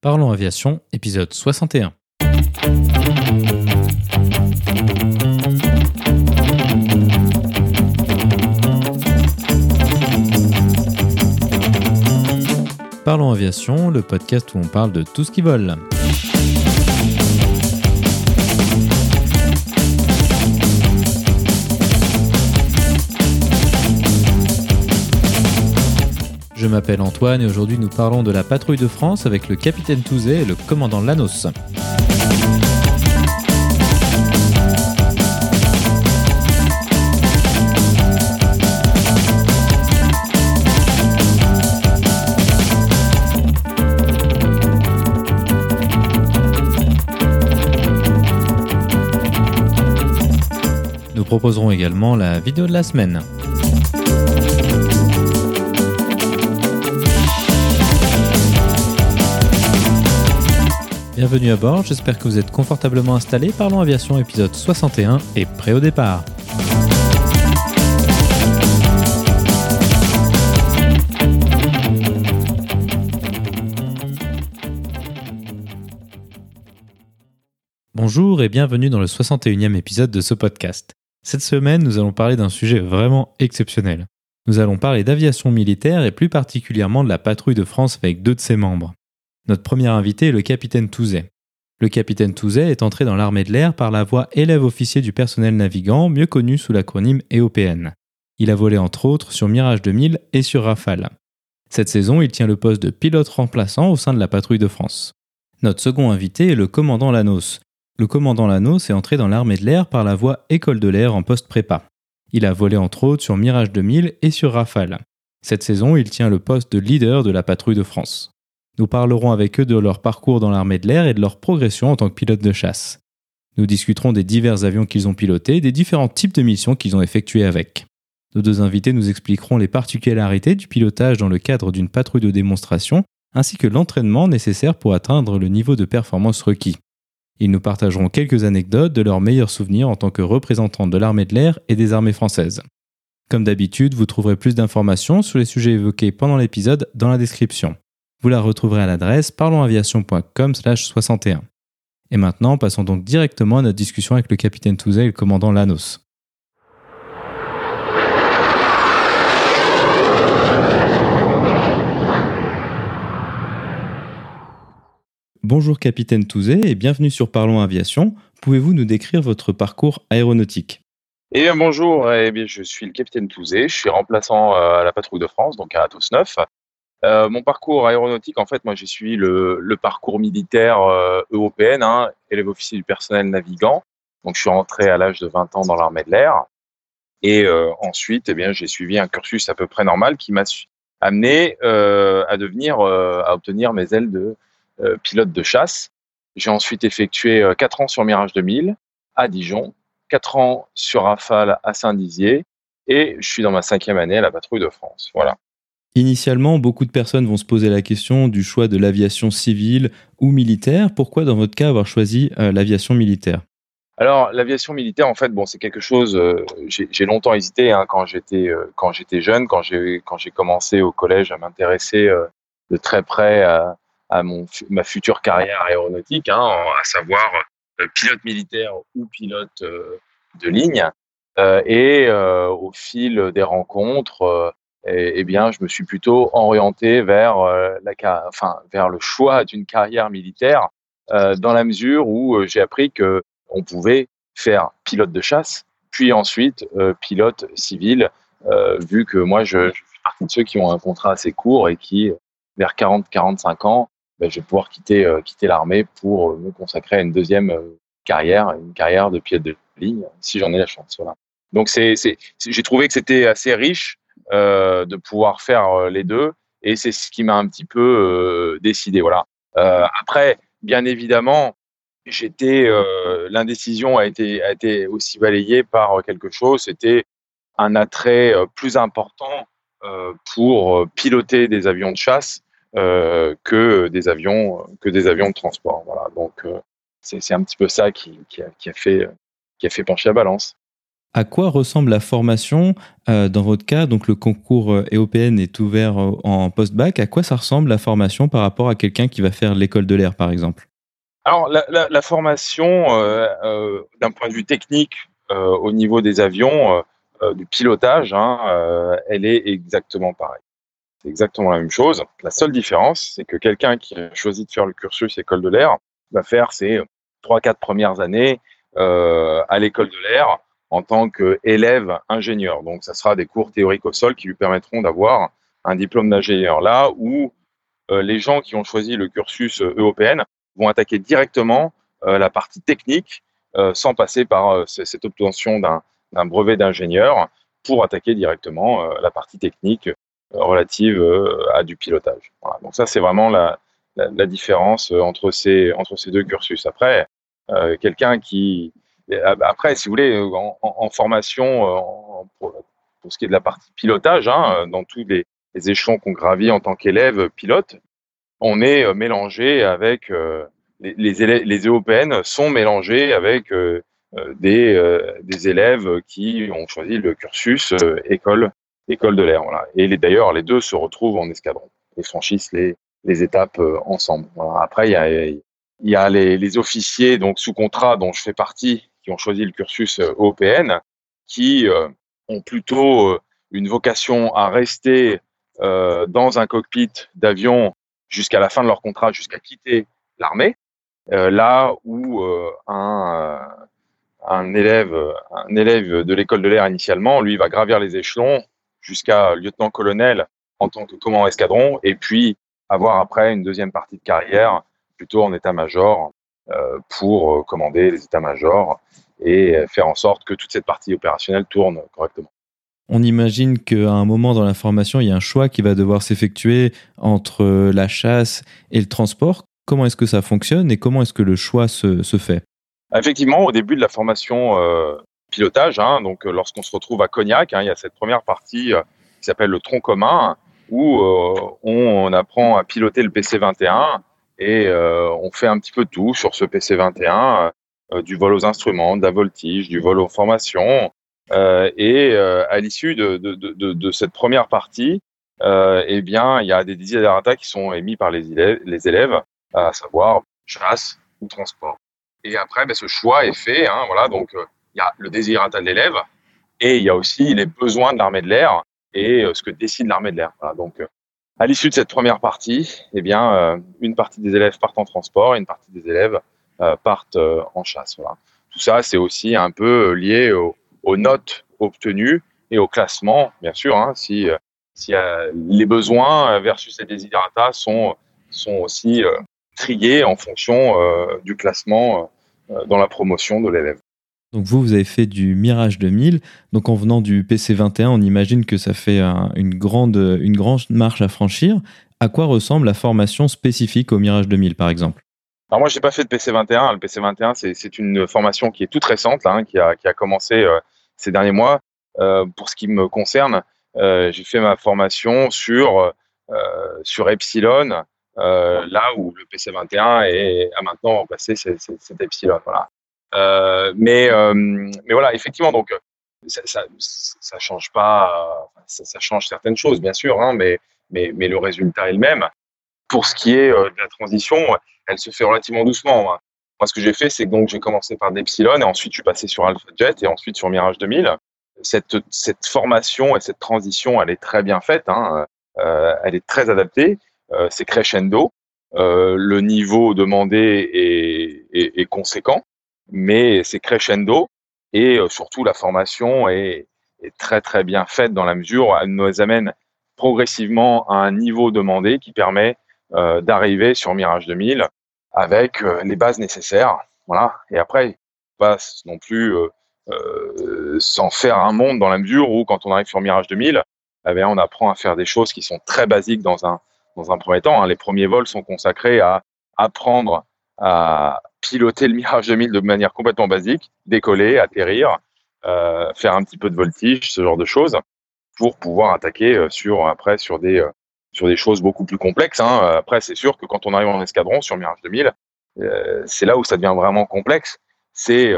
Parlons Aviation, épisode 61. Parlons Aviation, le podcast où on parle de tout ce qui vole. Je m'appelle Antoine et aujourd'hui nous parlons de la patrouille de France avec le capitaine Touzet et le commandant Lanos. Nous proposerons également la vidéo de la semaine. Bienvenue à bord, j'espère que vous êtes confortablement installés. Parlons Aviation épisode 61 et prêt au départ. Bonjour et bienvenue dans le 61e épisode de ce podcast. Cette semaine, nous allons parler d'un sujet vraiment exceptionnel. Nous allons parler d'aviation militaire et plus particulièrement de la patrouille de France avec deux de ses membres. Notre premier invité est le capitaine Touzet. Le capitaine Touzet est entré dans l'armée de l'air par la voie élève officier du personnel navigant, mieux connu sous l'acronyme EOPN. Il a volé entre autres sur Mirage 2000 et sur Rafale. Cette saison, il tient le poste de pilote remplaçant au sein de la patrouille de France. Notre second invité est le commandant Lanos. Le commandant Lanos est entré dans l'armée de l'air par la voie école de l'air en poste prépa. Il a volé entre autres sur Mirage 2000 et sur Rafale. Cette saison, il tient le poste de leader de la patrouille de France. Nous parlerons avec eux de leur parcours dans l'armée de l'air et de leur progression en tant que pilote de chasse. Nous discuterons des divers avions qu'ils ont pilotés, des différents types de missions qu'ils ont effectuées avec. Nos deux invités nous expliqueront les particularités du pilotage dans le cadre d'une patrouille de démonstration, ainsi que l'entraînement nécessaire pour atteindre le niveau de performance requis. Ils nous partageront quelques anecdotes de leurs meilleurs souvenirs en tant que représentants de l'armée de l'air et des armées françaises. Comme d'habitude, vous trouverez plus d'informations sur les sujets évoqués pendant l'épisode dans la description. Vous la retrouverez à l'adresse parlonsaviation.com/61. Et maintenant, passons donc directement à notre discussion avec le capitaine Touzet et le commandant Lanos. Bonjour capitaine Touzet et bienvenue sur Parlons Aviation. Pouvez-vous nous décrire votre parcours aéronautique? Eh bien bonjour, eh bien, je suis le capitaine Touzet, je suis remplaçant euh, à la patrouille de France, donc à Atos 9. Euh, mon parcours aéronautique, en fait, moi j'ai suivi le, le, parcours militaire euh, européen, hein, élève officier du personnel navigant. Donc je suis rentré à l'âge de 20 ans dans l'armée de l'air. Et euh, ensuite, eh bien, j'ai suivi un cursus à peu près normal qui m'a amené euh, à devenir, euh, à obtenir mes ailes de euh, pilote de chasse. J'ai ensuite effectué 4 ans sur Mirage 2000 à Dijon, 4 ans sur Rafale à Saint-Dizier, et je suis dans ma cinquième année à la patrouille de France. Voilà. Initialement, beaucoup de personnes vont se poser la question du choix de l'aviation civile ou militaire. Pourquoi, dans votre cas, avoir choisi euh, l'aviation militaire? Alors, l'aviation militaire, en fait, bon, c'est quelque chose. Euh, j'ai longtemps hésité hein, quand j'étais euh, quand j'étais jeune, quand j'ai quand j'ai commencé au collège à m'intéresser de très près à, mon ma future carrière aéronautique, hein, à savoir pilote militaire ou pilote de ligne. et au fil des rencontres eh bien, je me suis plutôt orienté vers, euh, la, enfin, vers le choix d'une carrière militaire, euh, dans la mesure où euh, j'ai appris que on pouvait faire pilote de chasse, puis ensuite pilote civil, vu que moi, je, suis partie de ceux qui ont un contrat assez court et qui, vers 40-45 ans, ben, je vais pouvoir quitter, quitter l'armée pour me consacrer à une deuxième carrière, une carrière de pilote de ligne, si j'en ai la chance. Donc, c'est, j'ai trouvé que c'était assez riche de pouvoir faire euh, les deux. Et c'est ce qui m'a un petit peu euh, décidé. Voilà. après, bien évidemment, j'étais l'indécision a été a été aussi balayée par quelque chose. C'était un attrait plus important pour piloter des avions de chasse que des avions que des avions de transport. Voilà. Donc c'est un petit peu ça qui, qui a fait qui a fait pencher la balance. À quoi ressemble la formation dans votre cas? Donc le concours EOPN est ouvert en post-bac. À quoi ça ressemble la formation par rapport à quelqu'un qui va faire l'école de l'air, par exemple? Alors la, formation, d'un point de vue technique, au niveau des avions, du pilotage, hein, elle est exactement pareille. C'est exactement la même chose. La seule différence, c'est que quelqu'un qui a choisi de faire le cursus école de l'air va faire ses trois, quatre premières années euh, à l'école de l'air en tant qu'élève ingénieur. Donc, ça sera des cours théoriques au sol qui lui permettront d'avoir un diplôme d'ingénieur. Là où euh, les gens qui ont choisi le cursus européen vont attaquer directement euh, la partie technique sans passer par cette obtention d'un brevet d'ingénieur pour attaquer directement la partie technique relative euh, à du pilotage. Donc ça, c'est vraiment la, différence euh, entre ces, deux cursus. Après, euh, quelqu'un qui... Après, si vous voulez, en, formation, pour, pour, ce qui est de la partie pilotage, hein, dans tous les, échelons qu'on gravit en tant qu'élève pilote, on est mélangé avec les, les, élèves, les EOPN sont mélangés avec des, élèves qui ont choisi le cursus école école de l'air. Voilà. Et d'ailleurs, les deux se retrouvent en escadron et franchissent les, étapes euh, ensemble. Après, il y a, y a les, les, officiers donc sous contrat dont je fais partie, qui ont choisi le cursus euh, qui euh, ont plutôt une vocation à rester euh, dans un cockpit d'avion jusqu'à la fin de leur contrat, jusqu'à quitter l'armée. Euh, là où un, élève, un élève de l'école de l'air initialement, lui, va gravir les échelons jusqu'à lieutenant-colonel en tant que commandant escadron, et puis avoir après une deuxième partie de carrière plutôt en état-major euh, pour euh, commander les états-majors et faire en sorte que toute cette partie opérationnelle tourne correctement. On imagine qu'à un moment dans la formation, il y a un choix qui va devoir s'effectuer entre la chasse et le transport. Comment est-ce que ça fonctionne et comment est-ce que le choix se, se fait? Effectivement, au début de la formation euh, pilotage. Hein, donc, euh, lorsqu'on se retrouve à Cognac, hein, il y a cette première partie euh, qui s'appelle le tronc commun, où euh, on, apprend à piloter le PC-21 et on fait un petit peu tout sur ce PC-21, du vol aux instruments, de la voltige, du vol aux formations. et à l'issue de, cette première partie, eh bien, il y a des desiderata qui sont émis par les élèves, à savoir chasse ou transport. Et après, ben, ce choix est fait. Hein, voilà, donc il y a le désir de l'élève et il y a aussi les besoins de l'armée de l'air et euh, ce que décide l'armée de l'air. donc, euh, à l'issue de cette première partie, eh bien, euh, une partie des élèves partent en transport et une partie des élèves partent en chasse. Tout ça, c'est aussi un peu lié aux, notes obtenues et au classement, bien sûr. Hein, si, si les besoins versus les desiderata sont, sont aussi triés en fonction du classement dans la promotion de l'élève. Donc vous, vous avez fait du Mirage 2000. Donc en venant du PC21, on imagine que ça fait une, grande, une grande marche à franchir. À quoi ressemble la formation spécifique au Mirage 2000, par exemple? Alors moi, j'ai pas fait de PC21. Le PC21, c'est une formation qui est toute récente, hein, qui, a, commencé euh, ces derniers mois. Euh, pour ce qui me concerne, euh, j'ai fait ma formation sur sur Epsilon, là où le PC21 est, a maintenant remplacé cet Epsilon. Voilà. Euh, mais, euh, mais voilà, effectivement, donc ça, ça, change pas, ça, change certaines choses, bien sûr, hein, mais, mais, mais le résultat est le même. Pour ce qui est euh, de la transition, elle se fait relativement doucement. Hein. Moi, ce que j'ai fait, c'est que donc j'ai commencé par Epsilon et ensuite je suis passé sur Alpha Jet et ensuite sur Mirage 2000. Cette, cette formation et cette transition, elle est très bien faite. Hein. Elle est très adaptée. C'est crescendo. Le niveau demandé est conséquent mais c'est crescendo et euh, surtout la formation est, très très bien faite dans la mesure où elle nous amène progressivement à un niveau demandé qui permet euh, d'arriver sur Mirage 2000 avec euh, les bases nécessaires. Voilà. Et après, pas non plus euh, sans faire un monde dans la mesure où quand on arrive sur Mirage 2000, eh bien, on apprend à faire des choses qui sont très basiques dans un, dans un premier temps. Hein. Les premiers vols sont consacrés à apprendre à piloter le Mirage 2000 de manière complètement basique, décoller, atterrir, euh, faire un petit peu de voltige, ce genre de choses, pour pouvoir attaquer euh, sur après sur des euh, sur des choses beaucoup plus complexes. Hein. Après, c'est sûr que quand on arrive en escadron sur Mirage 2000, euh, c'est là où ça devient vraiment complexe. C'est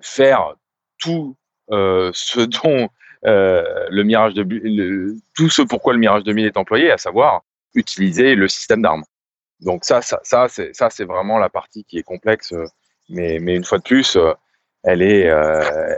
faire tout ce dont le Mirage de tout ce pourquoi le Mirage 2000 est employé, à savoir utiliser le système d'armes. Donc ça, ça, ça c'est vraiment la partie qui est complexe, mais, mais une fois de plus, elle est,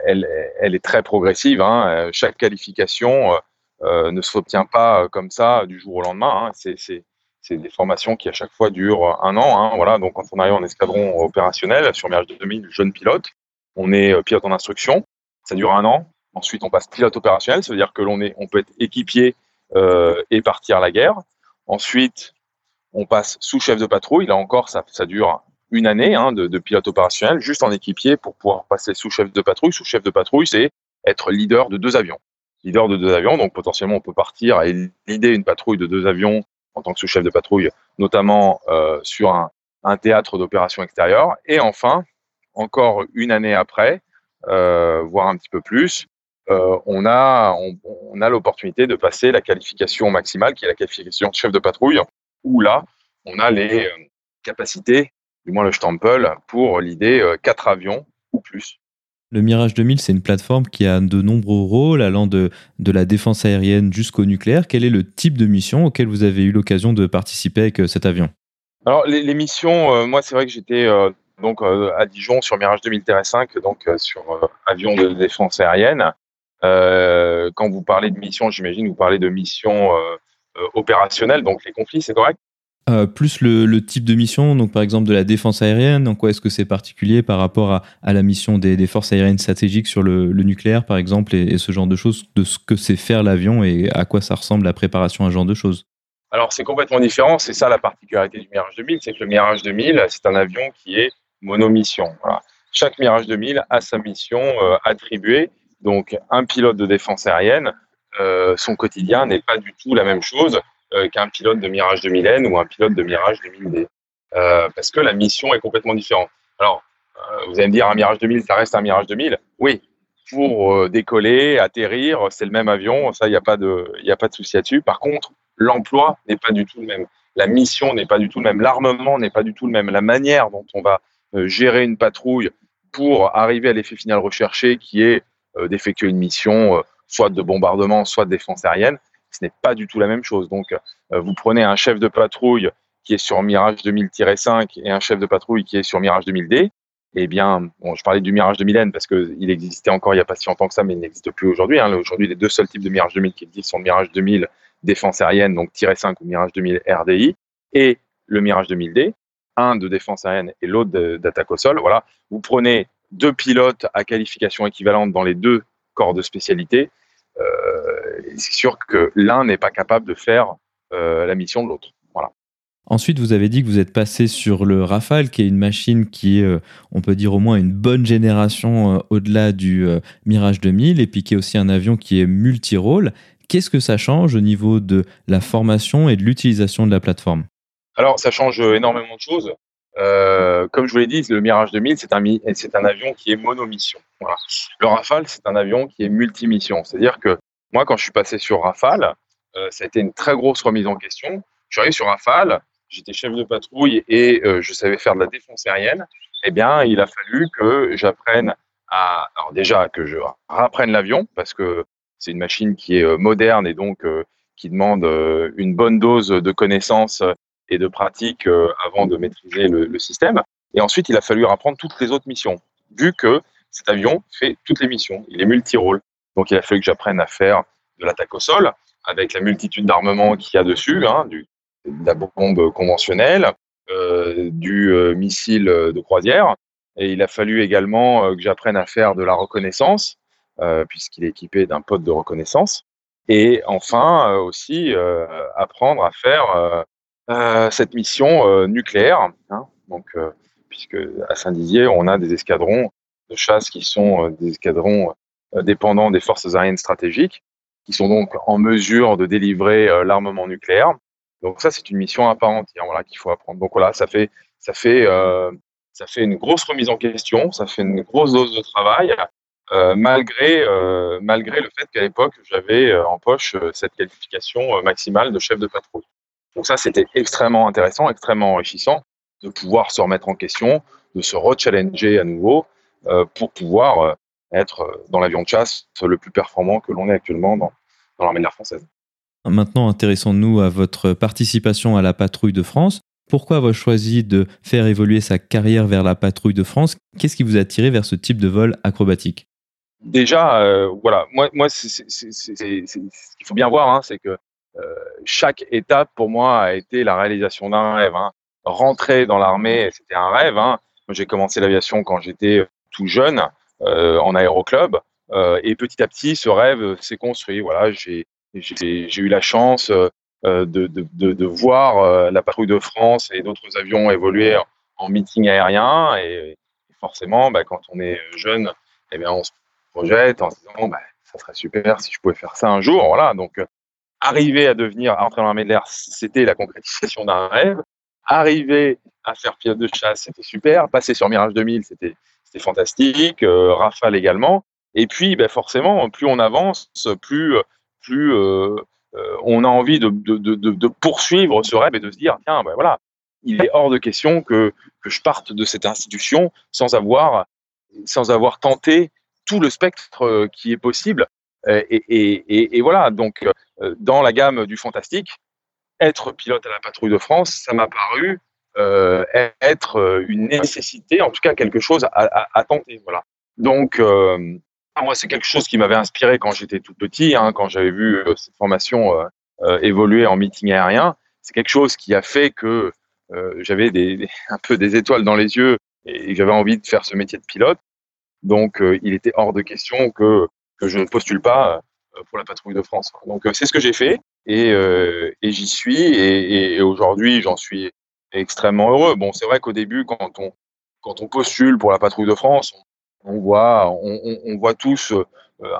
elle, elle est très progressive. Hein. Chaque qualification ne s'obtient pas comme ça du jour au lendemain. Hein. C'est des formations qui à chaque fois durent un an. Hein, voilà, donc quand on arrive en escadron opérationnel sur Mirage 2000, jeune pilote, on est euh, pilote en instruction, ça dure un an. Ensuite, on passe pilote opérationnel, ça veut dire que l'on on peut être équipier euh, et partir à la guerre. Ensuite, on passe sous-chef de patrouille. Là encore, ça, ça dure une année hein, de, pilote opérationnel, juste en équipier pour pouvoir passer sous-chef de patrouille. Sous-chef de patrouille, c'est être leader de deux avions. Leader de deux avions, donc potentiellement on peut partir et leader une patrouille de deux avions en tant que sous-chef de patrouille, notamment euh, sur un, un théâtre d'opération extérieure. Et enfin, encore une année après, euh, voire un petit peu plus, euh, on a, on, on a l'opportunité de passer la qualification maximale, qui est la qualification de chef de patrouille, où là, on a les euh, capacités, du moins le Stempel, pour l'idée quatre avions ou plus. Le Mirage 2000, c'est une plateforme qui a de nombreux rôles, allant de, de la défense aérienne jusqu'au nucléaire. Quel est le type de mission auquel vous avez eu l'occasion de participer avec euh, cet avion? Alors, les, les missions, euh, moi, c'est vrai que j'étais euh, donc euh, à Dijon sur Mirage 2000 TR5, donc euh, sur euh, avion de défense aérienne. quand vous parlez de mission, j'imagine vous parlez de mission opérationnelle, donc les conflits, c'est correct? Euh, plus le, le, type de mission, donc par exemple de la défense aérienne, en quoi est-ce que c'est particulier par rapport à, à la mission des, des, forces aériennes stratégiques sur le, le nucléaire, par exemple, et, et, ce genre de choses, de ce que c'est faire l'avion et à quoi ça ressemble la préparation à ce genre de choses? Alors c'est complètement différent, c'est ça la particularité du Mirage 2000, c'est que le Mirage 2000, c'est un avion qui est monomission. Voilà. Chaque Mirage 2000 a sa mission euh, attribuée, donc un pilote de défense aérienne, euh, son quotidien n'est pas du tout la même chose euh, qu'un pilote de Mirage 2000N ou un pilote de Mirage 2000D. Euh, parce que la mission est complètement différente. Alors, euh, vous allez me dire, un Mirage 2000, ça reste un Mirage 2000 Oui, pour euh, décoller, atterrir, c'est le même avion, ça, il n'y a pas de, a pas de souci là-dessus. Par contre, l'emploi n'est pas du tout le même. La mission n'est pas du tout le même. L'armement n'est pas du tout le même. La manière dont on va euh, gérer une patrouille pour arriver à l'effet final recherché, qui est euh, d'effectuer une mission, soit de bombardement, soit de défense aérienne, ce n'est pas du tout la même chose. Donc, euh, vous prenez un chef de patrouille qui est sur Mirage 2000-5 et un chef de patrouille qui est sur Mirage 2000D. Eh bien, bon, je parlais du Mirage 2000N parce qu'il existait encore il n'y a pas si longtemps que ça, mais il n'existe plus aujourd'hui. Hein. Aujourd'hui, les deux seuls types de Mirage 2000 qui existent sont le Mirage 2000 défense aérienne, donc tiré 5 ou Mirage 2000 RDI, et le Mirage 2000D, un de défense aérienne et l'autre d'attaque au sol. Voilà, vous prenez deux pilotes à qualification équivalente dans les deux corps de spécialité. Euh, c'est sûr que l'un n'est pas capable de faire euh, la mission de l'autre. Voilà. Ensuite, vous avez dit que vous êtes passé sur le Rafale, qui est une machine qui est, euh, on peut dire au moins une bonne génération au-delà du Mirage 2000, et puis qui est aussi un avion qui est multi-rôle. Qu'est-ce que ça change au niveau de la formation et de l'utilisation de la plateforme? Alors, ça change énormément de choses. Euh, comme je vous l'ai dit, le Mirage 2000, c'est un, c'est un avion qui est monomission. Voilà. Le Rafale, c'est un avion qui est multimission. C'est-à-dire que moi, quand je suis passé sur Rafale, euh, ça a été une très grosse remise en question. Je suis arrivé sur Rafale, j'étais chef de patrouille et euh, je savais faire de la défense aérienne. Eh bien, il a fallu que j'apprenne à, alors déjà que je rapprenne l'avion parce que c'est une machine qui est moderne et donc qui demande une bonne dose de connaissances de pratique avant de maîtriser le, système. Et ensuite, il a fallu apprendre toutes les autres missions, vu que cet avion fait toutes les missions. Il est multi-rôle. Donc, il a fallu que j'apprenne à faire de l'attaque au sol, avec la multitude d'armements qu'il y a dessus, hein, du, de la bombe conventionnelle, euh, du euh, missile de croisière. Et il a fallu également euh, que j'apprenne à faire de la reconnaissance, euh, puisqu'il est équipé d'un pod de reconnaissance. Et enfin aussi apprendre à faire cette mission nucléaire. Hein, donc, puisque à Saint-Dizier, on a des escadrons de chasse qui sont des escadrons dépendants des forces aériennes stratégiques qui sont donc en mesure de délivrer euh, l'armement nucléaire. Donc ça, c'est une mission à part entière, voilà, qu'il faut apprendre. Donc voilà, ça fait, ça fait, euh, ça fait une grosse remise en question, ça fait une grosse dose de travail, euh, malgré, euh, malgré le fait qu'à l'époque, j'avais euh, en poche cette qualification maximale de chef de patrouille. Donc ça, c'était extrêmement intéressant, extrêmement enrichissant de pouvoir se remettre en question, de se rechallenger à nouveau pour pouvoir être dans l'avion de chasse le plus performant que l'on est actuellement dans, dans l'armée de l'air française. Maintenant, intéressons-nous à votre participation à la patrouille de France. Pourquoi avoir choisi de faire évoluer sa carrière vers la patrouille de France? Qu'est-ce qui vous a tiré vers ce type de vol acrobatique? Déjà, euh, voilà, moi, moi ce qu'il faut bien voir, hein, c'est que euh, chaque étape pour moi a été la réalisation d'un rêve. Hein. Rentrer dans l'armée, c'était un rêve. Hein. J'ai commencé l'aviation quand j'étais tout jeune euh, en aéroclub, et petit à petit, ce rêve s'est construit. Voilà, j'ai eu la chance de, voir la patrouille de France et d'autres avions évoluer en, meeting aérien. Et, forcément, bah, quand on est jeune, eh bien, on se projette en se disant, bah, ça serait super si je pouvais faire ça un jour. Voilà. Donc, euh, arriver à devenir, à entrer dans de l'air, c'était la concrétisation d'un rêve. Arriver à faire pilote de chasse, c'était super. Passer sur Mirage 2000, c'était fantastique. Euh, Rafale également. Et puis, bah, forcément, plus on avance, plus, plus euh, on a envie de, de, de, de, poursuivre ce rêve et de se dire, tiens, ben voilà, il est hors de question que, que je parte de cette institution sans avoir, sans avoir tenté tout le spectre euh, qui est possible. Et, et, voilà, donc euh, dans la gamme du fantastique, être pilote à la patrouille de France, ça m'a paru euh, être une nécessité, en tout cas quelque chose à, tenter. Voilà. Donc, euh, moi, c'est quelque chose qui m'avait inspiré quand j'étais tout petit, hein, quand j'avais vu cette formation évoluer en meeting aérien. C'est quelque chose qui a fait que j'avais un peu des étoiles dans les yeux et j'avais envie de faire ce métier de pilote. Donc, euh, il était hors de question que, que je ne postule pas euh, pour la patrouille de France. Donc, euh, c'est ce que j'ai fait et, et j'y suis. Et, aujourd'hui, j'en suis extrêmement heureux. Bon, c'est vrai qu'au début, quand on, quand on postule pour la patrouille de France, on, voit, on, voit tous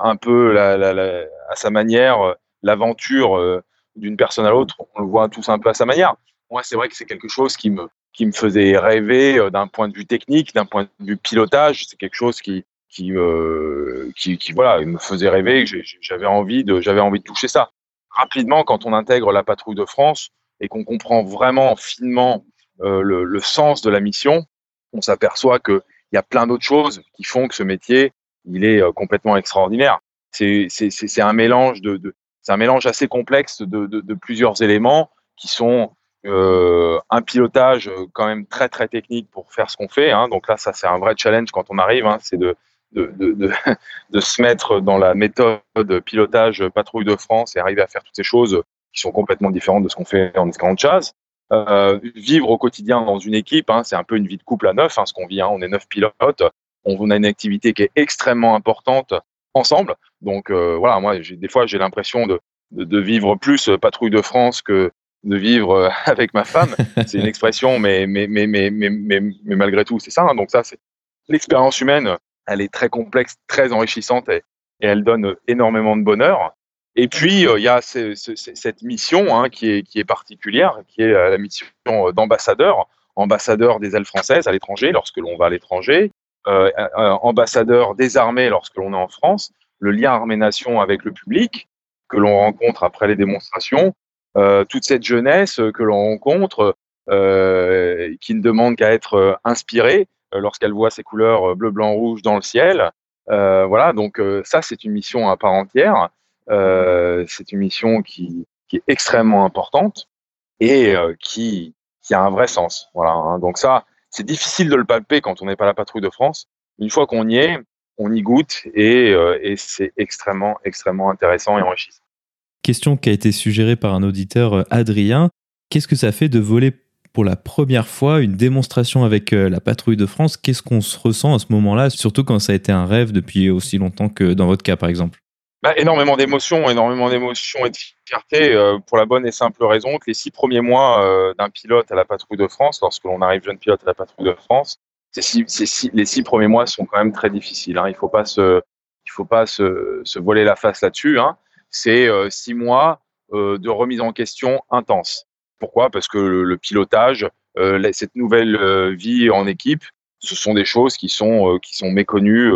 un peu à sa manière l'aventure d'une personne à l'autre. On le voit tous un peu à sa manière. Moi, c'est vrai que c'est quelque chose qui me, qui me faisait rêver euh, d'un point de vue technique, d'un point de vue pilotage. C'est quelque chose qui, qui, euh, qui, qui, voilà, me faisait rêver. J'avais envie de, j'avais envie de toucher ça. Rapidement, quand on intègre la patrouille de France et qu'on comprend vraiment finement euh, le, sens de la mission, on s'aperçoit qu'il y a plein d'autres choses qui font que ce métier, il est euh, complètement extraordinaire. C'est un mélange de, c'est un mélange assez complexe de, de, plusieurs éléments qui sont un pilotage quand même très très technique pour faire ce qu'on fait. Hein. Donc là, ça c'est un vrai challenge quand on arrive, hein. c'est de de, de, de, se mettre dans la méthode pilotage patrouille de France et arriver à faire toutes ces choses qui sont complètement différentes de ce qu'on fait en escadron de chasse. Euh, vivre au quotidien dans une équipe, hein, c'est un peu une vie de couple à neuf, hein, ce qu'on vit. Hein. On est neuf pilotes, on a une activité qui est extrêmement importante ensemble. Donc euh, voilà, moi, des fois, j'ai l'impression de, de, de, vivre plus patrouille de France que de vivre euh, avec ma femme. C'est une expression, mais, mais, mais, mais, mais, mais, malgré tout, c'est ça. Donc ça, c'est l'expérience humaine. Elle est très complexe, très enrichissante et, elle donne énormément de bonheur. Et puis, euh, il y a cette mission hein, qui, est, particulière, qui est euh, la mission d'ambassadeur, ambassadeur des ailes françaises à l'étranger lorsque l'on va à l'étranger, euh, ambassadeur des armées lorsque l'on est en France, le lien armée-nation avec le public que l'on rencontre après les démonstrations, euh, toute cette jeunesse que l'on rencontre, euh, qui ne demande qu'à être euh, inspirée lorsqu'elle voit ces couleurs bleu, blanc, rouge dans le ciel. voilà, donc ça, c'est une mission à part entière. c'est une mission qui, est extrêmement importante et qui, a un vrai sens. Voilà, hein. donc ça, c'est difficile de le palper quand on n'est pas la patrouille de France. Une fois qu'on y est, on y goûte et, et c'est extrêmement, extrêmement intéressant et enrichissant. Question qui a été suggérée par un auditeur, euh, Adrien. Qu'est-ce que ça fait de voler pour la première fois une démonstration avec euh, la patrouille de France Qu'est-ce qu'on se ressent à ce moment-là, surtout quand ça a été un rêve depuis aussi longtemps que dans votre cas, par exemple? Bah, énormément d'émotions, énormément d'émotions et de fierté euh, pour la bonne et simple raison que les six premiers mois d'un pilote à la patrouille de France, lorsque l'on arrive jeune pilote à la patrouille de France, six, six, les six premiers mois sont quand même très difficiles. Hein. Il faut pas se, il faut pas se, voiler la face là-dessus. Hein c'est euh, six mois euh, de remise en question intense. Pourquoi? Parce que le, pilotage, euh, cette nouvelle vie en équipe, ce sont des choses qui sont, qui sont méconnues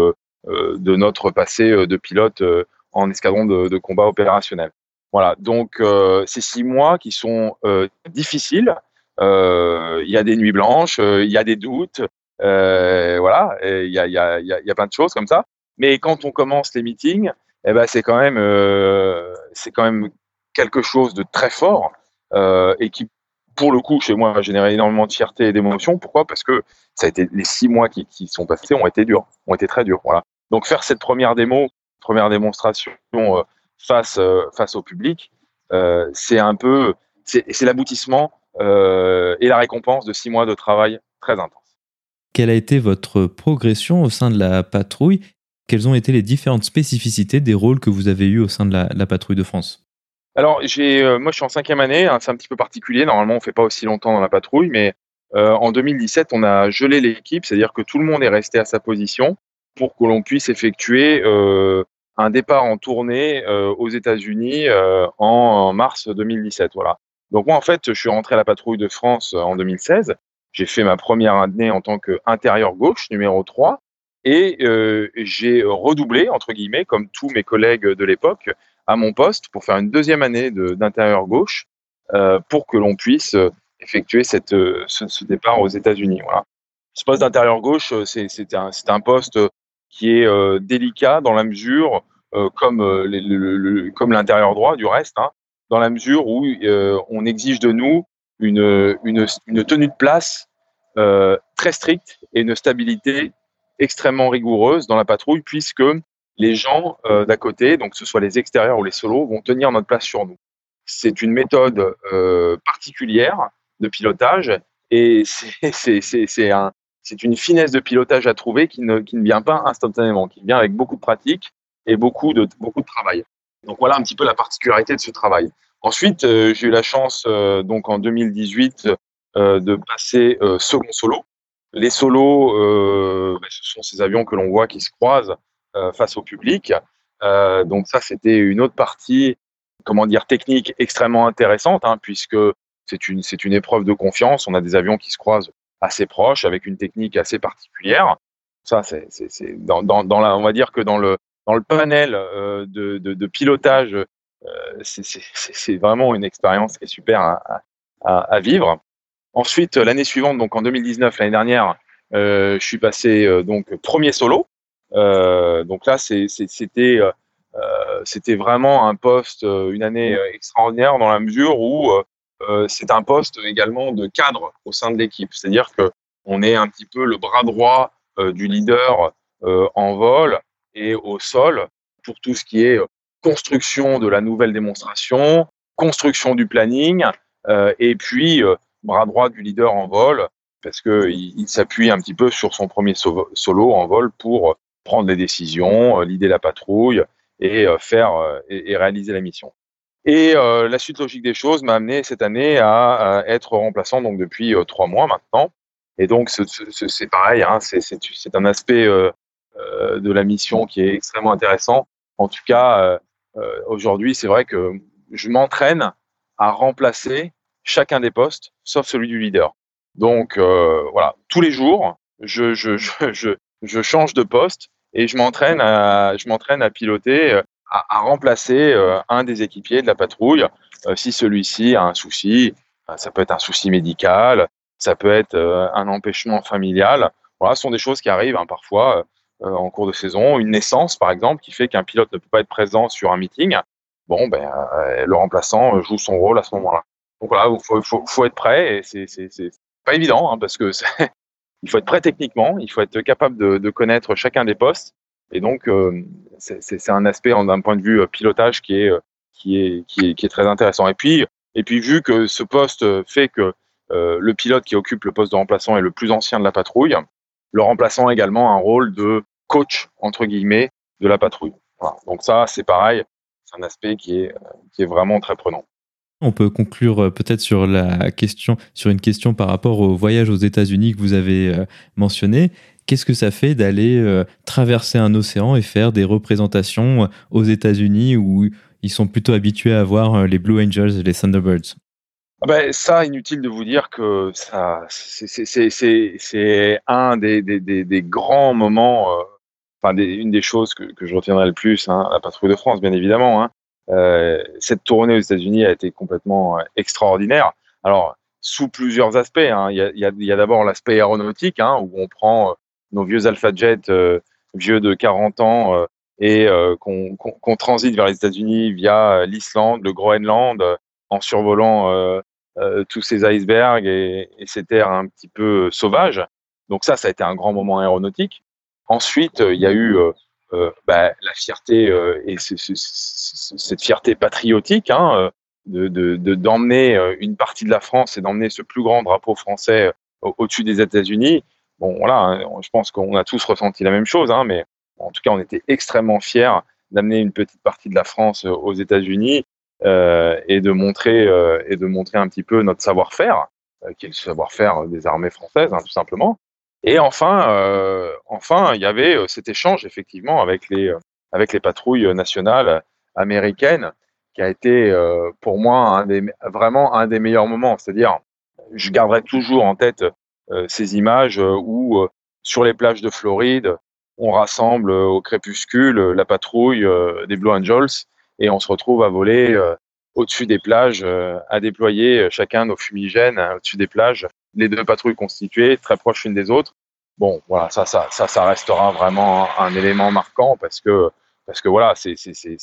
de notre passé de pilote en escadron de, combat opérationnel. Voilà, donc ces six mois qui sont difficiles, il y a des nuits blanches, il y a des doutes, voilà, il y a, y, a, y a plein de choses comme ça. Mais quand on commence les meetings, eh ben, c'est quand même, c'est quand même quelque chose de très fort et qui pour le coup, chez moi, a généré énormément de fierté et d'émotion. Pourquoi? Parce que ça a été les six mois qui, sont passés ont été durs, ont été très durs. Voilà. Donc faire cette première démo, première démonstration euh, face euh, face au public, euh, c'est un peu, c'est l'aboutissement et la récompense de six mois de travail très intense. Quelle a été votre progression au sein de la patrouille? Quelles ont été les différentes spécificités des rôles que vous avez eus au sein de la patrouille de France? Alors, j'ai, euh, moi, je suis en cinquième année. Hein, c'est un petit peu particulier. Normalement, on fait pas aussi longtemps dans la patrouille, mais euh, en 2017, on a gelé l'équipe, c'est-à-dire que tout le monde est resté à sa position pour que l'on puisse effectuer euh, un départ en tournée aux États-Unis en, mars 2017. Voilà. Donc moi, en fait, je suis rentré à la patrouille de France en 2016. J'ai fait ma première année en tant qu'intérieur gauche, numéro 3, et j'ai redoublé, entre guillemets, comme tous mes collègues de l'époque, à mon poste pour faire une deuxième année d'intérieur gauche euh, pour que l'on puisse euh, effectuer cette, euh, ce, départ aux États-Unis. Voilà. Ce poste d'intérieur gauche, c'est un, un, poste qui est délicat dans la mesure, comme comme l'intérieur droit du reste, hein, dans la mesure où on exige de nous une, une, une tenue de place très stricte et une stabilité extrêmement rigoureuse dans la patrouille, puisque les gens euh, d'à côté, donc que ce soit les extérieurs ou les solos, vont tenir notre place sur nous. C'est une méthode euh, particulière de pilotage et c'est un, une finesse de pilotage à trouver qui ne, qui ne vient pas instantanément, qui vient avec beaucoup de pratique et beaucoup de, beaucoup de travail. Donc voilà un petit peu la particularité de ce travail. Ensuite, euh, j'ai eu la chance, euh, donc en 2018, euh, de passer second solo. Les solos, ben, ce sont ces avions que l'on voit qui se croisent euh, face au public. Euh, donc ça, c'était une autre partie, comment dire, technique extrêmement intéressante, hein, puisque c'est une, c'est une épreuve de confiance. On a des avions qui se croisent assez proches, avec une technique assez particulière. Ça, c'est, c'est, c'est dans, dans, la, on va dire que dans le, dans le panel euh, de, de, pilotage, euh, c'est, c'est, c'est vraiment une expérience qui est super à, à, vivre. Ensuite, l'année suivante, donc en 2019, l'année dernière, euh, je suis passé donc premier solo. Euh, donc là, c'était euh, euh, c'était vraiment un poste, une année extraordinaire dans la mesure où c'est un poste également de cadre au sein de l'équipe. C'est-à-dire que on est un petit peu le bras droit du leader en vol et au sol pour tout ce qui est construction de la nouvelle démonstration, construction du planning, et puis bras droit du leader en vol, parce qu'il il, s'appuie un petit peu sur son premier solo en vol pour prendre les décisions, l'idée la patrouille et euh, faire euh, et, réaliser la mission. Et euh, la suite logique des choses m'a amené cette année à, être remplaçant donc depuis trois mois maintenant. Et donc c'est pareil, hein, c'est un aspect de la mission qui est extrêmement intéressant. En tout cas, aujourd'hui, c'est vrai que je m'entraîne à remplacer chacun des postes, sauf celui du leader. Donc voilà, tous les jours, je, je, je, je change de poste et je m'entraîne à, je m'entraîne à piloter, euh, à, remplacer euh, un des équipiers de la patrouille euh, si celui-ci a un souci. Ça peut être un souci médical, ça peut être un empêchement familial. Voilà, ce sont des choses qui arrivent hein, parfois en cours de saison. Une naissance, par exemple, qui fait qu'un pilote ne peut pas être présent sur un meeting. Bon, ben, le remplaçant joue son rôle à ce moment-là. Donc voilà, il faut, être prêt et c'est pas évident hein, parce que il faut être prêt techniquement, il faut être capable de, de connaître chacun des postes. Et donc, euh, c'est un aspect d'un point de vue euh, pilotage qui est, euh, qui, est, qui, est, qui est très intéressant. Et puis, et puis, vu que ce poste fait que euh, le pilote qui occupe le poste de remplaçant est le plus ancien de la patrouille, le remplaçant a également un rôle de coach, entre guillemets, de la patrouille. Voilà. Donc ça, c'est pareil, c'est un aspect qui est, qui est vraiment très prenant. On peut conclure euh, peut-être sur la question, sur une question par rapport au voyage aux États-Unis que vous avez euh, mentionné. Qu'est-ce que ça fait d'aller euh, traverser un océan et faire des représentations aux États-Unis où ils sont plutôt habitués à voir les Blue Angels et les Thunderbirds? Ah ben, ça, inutile de vous dire que ça, c'est un des, grands moments, enfin une des choses que, je retiendrai le plus, hein, la patrouille de France, bien évidemment, hein, cette tournée aux États-Unis a été complètement euh, extraordinaire. Alors, sous plusieurs aspects. Hein. Il y a, d'abord l'aspect aéronautique, hein, où on prend euh, nos vieux Alpha Jet vieux de 40 ans et qu'on transite vers les États-Unis via l'Islande, le Groenland, en survolant tous ces icebergs et, ces terres un petit peu sauvages. Donc ça, ça a été un grand moment aéronautique. Ensuite, il y a eu bah, la fierté et cette fierté patriotique hein, de d'emmener de, une partie de la France et d'emmener ce plus grand drapeau français au-dessus des États-Unis. Bon, voilà, hein, je pense qu'on a tous ressenti la même chose, hein, mais en tout cas, on était extrêmement fiers d'amener une petite partie de la France aux États-Unis euh, et de montrer euh, et de montrer un petit peu notre savoir-faire, euh, qui est le savoir-faire des armées françaises, tout simplement. Et enfin, euh, enfin, il y avait cet échange effectivement avec les avec les patrouilles nationales américaines, qui a été pour moi un des, vraiment un des meilleurs moments. C'est-à-dire, je garderai toujours en tête ces images où sur les plages de Floride, on rassemble au crépuscule la patrouille des Blue Angels et on se retrouve à voler euh, au-dessus des plages, euh, à déployer euh, chacun nos fumigènes hein, au-dessus des plages, les deux patrouilles constituées, très proches l'une des autres. Bon, voilà, ça, ça, ça, ça restera vraiment un, élément marquant parce que, parce que voilà, c'est, c'est, c'est,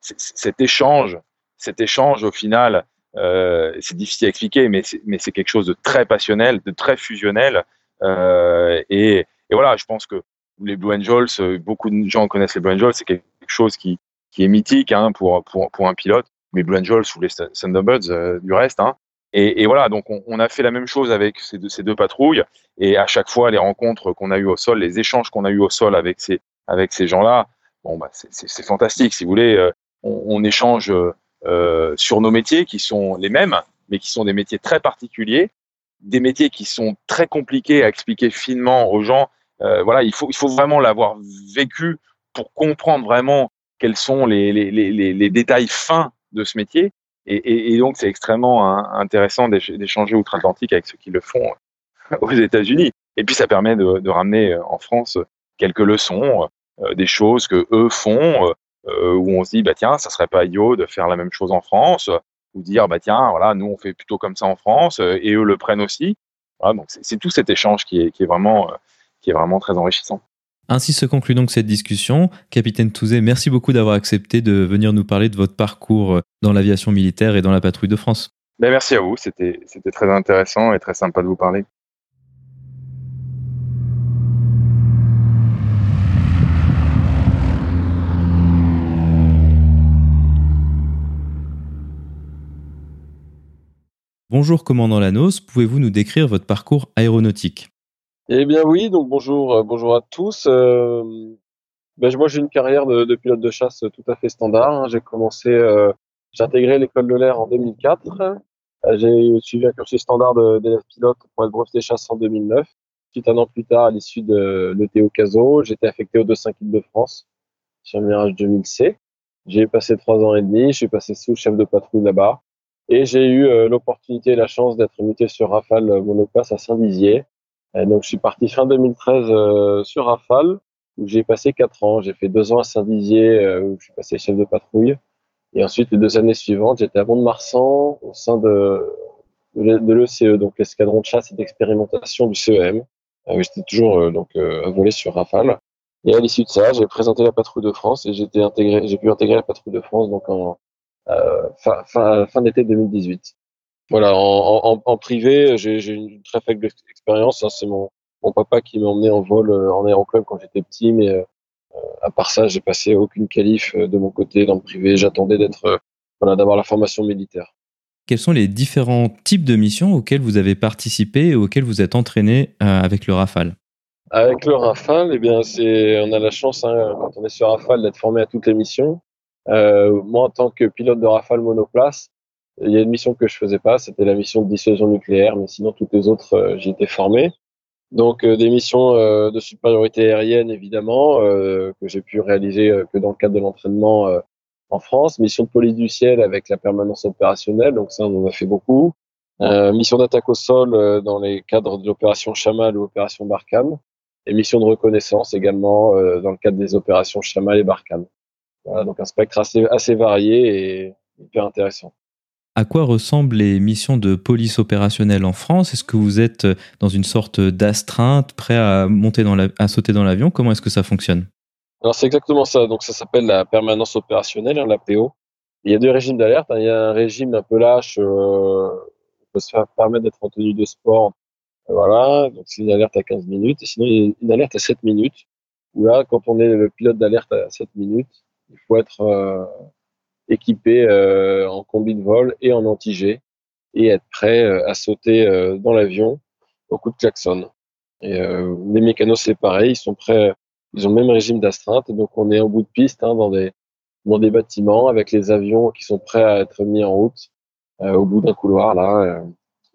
cet échange, cet échange au final, euh, c'est difficile à expliquer, mais c'est, quelque chose de très passionnel, de très fusionnel. Euh, et, voilà, je pense que les Blue Angels, beaucoup de gens connaissent les Blue Angels, c'est quelque chose qui, est mythique hein, pour un pilote, mais Blue Angels ou les Thunderbirds euh, du reste. Hein. Et, et, voilà, donc on, on, a fait la même chose avec ces deux, ces deux patrouilles. Et à chaque fois, les rencontres qu'on a eues au sol, les échanges qu'on a eu au sol avec ces, avec ces gens-là, bon, bah, c'est fantastique. Si vous voulez, euh, on, on, échange euh, sur nos métiers qui sont les mêmes, mais qui sont des métiers très particuliers, des métiers qui sont très compliqués à expliquer finement aux gens. Euh, voilà, il faut, il faut vraiment l'avoir vécu pour comprendre vraiment quels sont les, les, les, les détails fins de ce métier. Et, donc, c'est extrêmement hein, intéressant d'échanger outre-Atlantique avec ceux qui le font euh, aux États-Unis. Et puis, ça permet de, ramener euh, en France quelques leçons, euh, des choses que eux font, euh, où on se dit, bah tiens, ça serait pas idiot de faire la même chose en France, ou dire, bah tiens, voilà, nous on fait plutôt comme ça en France, et eux le prennent aussi. Donc, c'est tout cet échange qui est vraiment, qui est vraiment très enrichissant. Ainsi se conclut donc cette discussion. Capitaine Touzé, merci beaucoup d'avoir accepté de venir nous parler de votre parcours euh, dans l'aviation militaire et dans la patrouille de France. Ben merci à vous, c'était très intéressant et très sympa de vous parler. Bonjour commandant Lanos, pouvez-vous nous décrire votre parcours aéronautique? Eh bien oui, donc bonjour, euh, bonjour à tous. Euh, ben, moi j'ai une carrière de, de, pilote de chasse tout à fait standard. Hein. J'ai commencé, euh, j'ai intégré l'école de l'air en 2004. Euh, j'ai suivi un cursus standard d'élève pilote pour être breveté chasse en 2009. Suite un an plus tard, à l'issue de l'ETO CASO, j'étais affecté au 2-5 de France sur Mirage 2000C. J'ai passé trois ans et demi, je suis passé sous chef de patrouille là-bas. Et j'ai eu euh, l'opportunité et la chance d'être muté sur Rafale monoplace à Saint-Dizier donc, je suis parti fin 2013 euh, sur Rafale, où j'ai passé quatre ans. J'ai fait deux ans à Saint-Dizier, euh, où je suis passé chef de patrouille. Et ensuite, les deux années suivantes, j'étais à Mont-de-Marsan, au sein de, de l'ECE, donc l'escadron de chasse et d'expérimentation du CEM. Euh, j'étais toujours donc à voler sur Rafale. Et à l'issue de ça, j'ai présenté la patrouille de France et j'ai pu intégrer la patrouille de France donc en fin, fin, fin d'été 2018. Voilà, en, en, en privé, j'ai une très faible expérience. Hein, c'est mon, mon papa qui m'a emmené en vol euh, en aéroclub quand j'étais petit, mais euh, à part ça, j'ai passé aucune qualif euh, de mon côté dans le privé. J'attendais d'être, voilà, d'avoir la formation militaire. Quels sont les différents types de missions auxquelles vous avez participé et auxquelles vous êtes entraîné avec le Rafale? Avec le Rafale, eh bien, c'est, on a la chance hein, quand on est sur Rafale d'être formé à toutes les missions. Euh, moi, en tant que pilote de Rafale monoplace, il y a une mission que je faisais pas, c'était la mission de dissuasion nucléaire, mais sinon toutes les autres, euh, j'y étais formé. Donc euh, des missions euh, de supériorité aérienne évidemment que j'ai pu réaliser que dans le cadre de l'entraînement en France, mission de police du ciel avec la permanence opérationnelle, donc ça on en a fait beaucoup. mission d'attaque au sol dans les cadres de l'opération Chamal ou opération Barkhane, et mission de reconnaissance également dans le cadre des opérations Chamal et Barkhane. Voilà, donc un spectre assez, assez varié et hyper intéressant. À quoi ressemblent les missions de police opérationnelle en France? Est-ce que vous êtes dans une sorte d'astreinte, prêt à monter à sauter dans l'avion? Comment est-ce que ça fonctionne? Alors c'est exactement ça. Donc ça s'appelle la permanence opérationnelle, hein, la PO. Il y a deux régimes d'alerte. Hein. Il y a un régime un peu lâche, euh, on peut se faire permettre d'être en tenue de sport. Voilà, donc c'est une alerte à 15 minutes. Et sinon, il y a une alerte à 7 minutes. Où là, quand on est le pilote d'alerte à 7 minutes, il faut être euh, équipé euh, en combi de vol et en anti-G et être prêt euh, à sauter dans l'avion au coup de klaxon. Les mécanos, c'est pareil, ils sont prêts, ils ont le même régime d'astreinte, donc on est en bout de piste hein, dans des dans des bâtiments avec les avions qui sont prêts à être mis en route au bout d'un couloir là.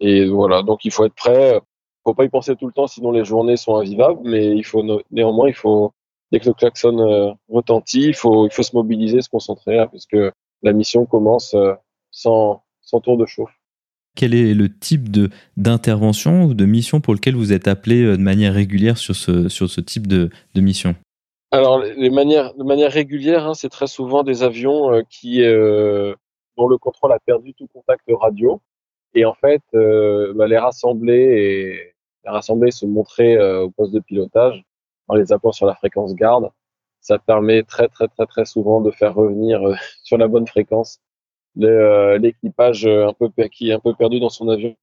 et voilà, donc il faut être prêt. Faut pas y penser tout le temps, sinon les journées sont invivables. Mais il faut néanmoins, il faut dès que le klaxon retentit, il faut il faut se mobiliser, se concentrer, hein, parce que la mission commence euh, sans, sans tour de chauffe. Quel est le type de d'intervention ou de mission pour lequel vous êtes appelé euh, de manière régulière sur ce, sur ce type de, de mission? Alors, les manières, de manière régulière, hein, c'est très souvent des avions euh, qui, dont le contrôle a perdu tout contact radio. Et en fait, bah, les rassembler et les rassembler se montrer au poste de pilotage en les appelant sur la fréquence garde, ça permet très très très très souvent de faire revenir euh, sur la bonne fréquence euh, l'équipage euh, un peu qui est un peu perdu dans son avion.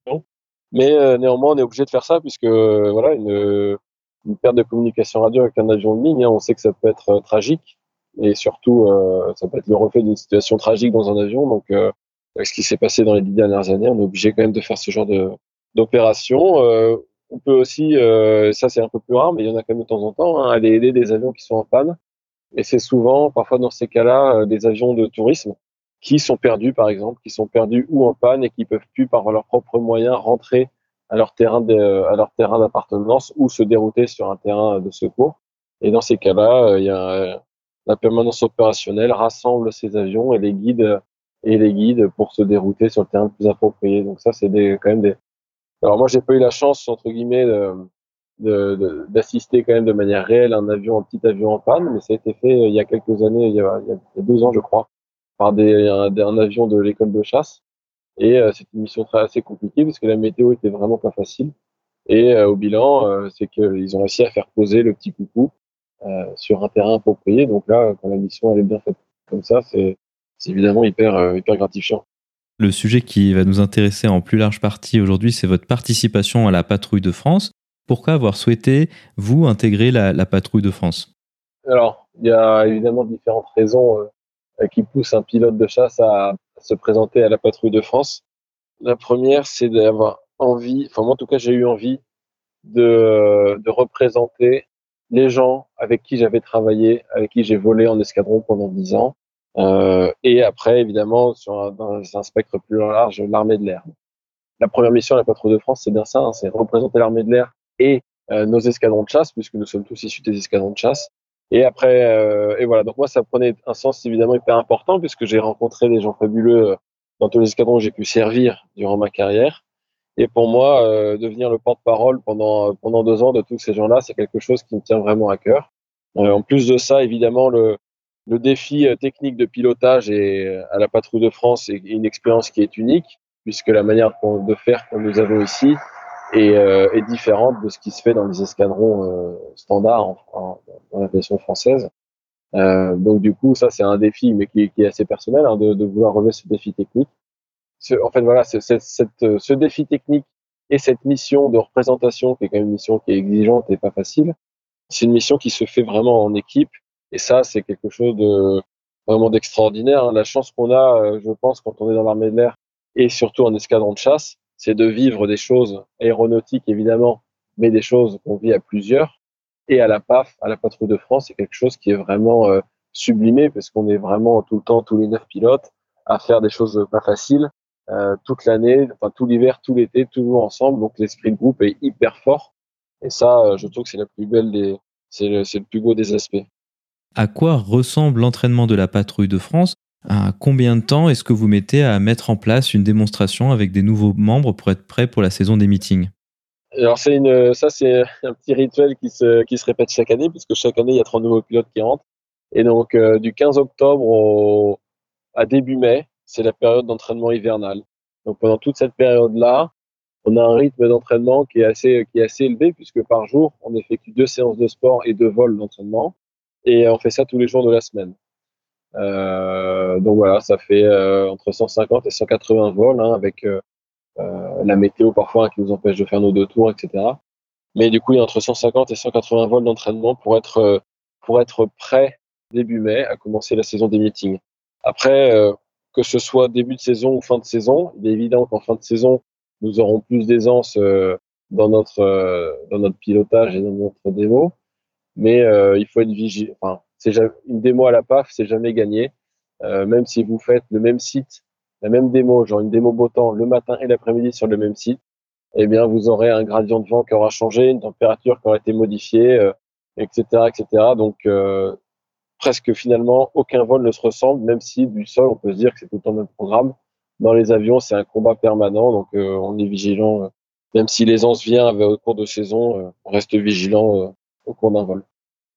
Mais néanmoins, on est obligé de faire ça puisque voilà une, une perte de communication radio avec un avion de ligne, hein, on sait que ça peut être tragique et surtout ça peut être le reflet d'une situation tragique dans un avion. Donc, avec ce qui s'est passé dans les dix dernières années, on est obligé quand même de faire ce genre d'opération. on peut aussi, ça c'est un peu plus rare, mais il y en a quand même de temps en temps, hein, aller aider des avions qui sont en panne et c'est souvent, parfois dans ces cas-là, euh, des avions de tourisme qui sont perdus, par exemple, qui sont perdus ou en panne et qui peuvent plus, par leurs propres moyens, rentrer à leur terrain de, à leur terrain d'appartenance ou se dérouter sur un terrain de secours. Et dans ces cas-là, euh, il y a euh, la permanence opérationnelle rassemble ces avions et les guide et les guide pour se dérouter sur le terrain le plus approprié. Donc ça, c'est quand même des. Alors moi, j'ai pas eu la chance entre guillemets de, d'assister quand même de manière réelle un avion, un petit avion en panne, mais ça a été fait euh, il y a quelques années, il y a, deux ans je crois, par un, avion de l'école de chasse. Et euh, une mission très assez compliquée parce que la météo était vraiment pas facile. Et euh, au bilan, c'est qu'ils ont réussi à faire poser le petit coucou sur un terrain approprié. Donc là, quand la mission elle est bien faite comme ça, c'est évidemment hyper, hyper gratifiant. Le sujet qui va nous intéresser en plus large partie aujourd'hui, c'est votre participation à la patrouille de France. Pourquoi avoir souhaité, vous, intégrer la, patrouille de France? Alors, il y a évidemment différentes raisons euh, qui poussent un pilote de chasse à, se présenter à la patrouille de France. La première, c'est d'avoir envie, enfin moi en tout cas j'ai eu envie de, de représenter les gens avec qui j'avais travaillé, avec qui j'ai volé en escadron pendant dix ans, euh, et après évidemment sur un, spectre plus large, l'armée de l'air. La première mission à la patrouille de France, c'est bien ça, hein, c'est représenter l'armée de l'air et euh, nos escadrons de chasse, puisque nous sommes tous issus des escadrons de chasse. Et après, euh, et voilà. Donc moi, ça prenait un sens évidemment hyper important, puisque j'ai rencontré des gens fabuleux euh, dans tous les escadrons que j'ai pu servir durant ma carrière. Et pour moi, devenir le porte-parole pendant pendant deux ans de tous ces gens-là, c'est quelque chose qui me tient vraiment à cœur. en plus de ça, évidemment, le le défi technique de pilotage et à la patrouille de France est une expérience qui est unique, puisque la manière de faire que nous avons ici, et euh, est différente de ce qui se fait dans les escadrons euh, standards en, en, dans l'aviation française. Euh, donc du coup, ça c'est un défi, mais qui, qui est assez personnel, hein, de, de, vouloir relever ce défi technique. Ce, en fait, voilà, c'est, cette, ce défi technique et cette mission de représentation, qui est quand même une mission qui est exigeante et pas facile, c'est une mission qui se fait vraiment en équipe. Et ça, c'est quelque chose de vraiment d'extraordinaire. Hein. La chance qu'on a, euh, je pense, quand on est dans l'armée de l'air et surtout en escadron de chasse, c'est de vivre des choses aéronautiques évidemment, mais des choses qu'on vit à plusieurs. Et à la PAF, à la Patrouille de France, c'est quelque chose qui est vraiment euh, sublimé parce qu'on est vraiment tout le temps, tous les neuf pilotes, à faire des choses pas faciles euh, toute l'année, enfin tout l'hiver, tout l'été, toujours ensemble. Donc l'esprit de groupe est hyper fort. Et ça, euh, je trouve que c'est la plus belle des, c'est le, c'est le plus beau des aspects. À quoi ressemble l'entraînement de la Patrouille de France à combien de temps est-ce que vous mettez à mettre en place une démonstration avec des nouveaux membres pour être prêt pour la saison des meetings? Alors c'est une, ça c'est un petit rituel qui se, qui se répète chaque année puisque chaque année il y a trois nouveaux pilotes qui rentrent. Et donc euh, du 15 octobre au, à début mai c'est la période d'entraînement hivernal. Donc pendant toute cette période-là, on a un rythme d'entraînement qui est assez qui est assez élevé puisque par jour, on effectue deux séances de sport et deux vols d'entraînement. Et on fait ça tous les jours de la semaine. Euh, donc voilà, ça fait euh, entre 150 et 180 vols hein, avec euh, la météo parfois hein, qui nous empêche de faire nos deux tours, etc. Mais du coup, il y a entre 150 et 180 vols d'entraînement pour être pour être prêt début mai à commencer la saison des meetings. Après, que ce soit début de saison ou fin de saison, il est évident qu'en fin de saison, nous aurons plus d'aisance dans notre dans notre pilotage et dans notre démo mais il faut être vigilant. C'est une démo à la PAF, c'est jamais gagné. Euh, même si vous faites le même site, la même démo, genre une démo beau temps le matin et l'après-midi sur le même site, eh bien vous aurez un gradient de vent qui aura changé, une température qui aura été modifiée, etc., euh, etc. Donc presque finalement aucun vol ne se ressemble, même si du sol on peut se dire que c'est tout le temps le même programme. Dans les avions, c'est un combat permanent, donc on est vigilant. même si l'aisance vient au cours de saison, on reste vigilant au cours d'un vol.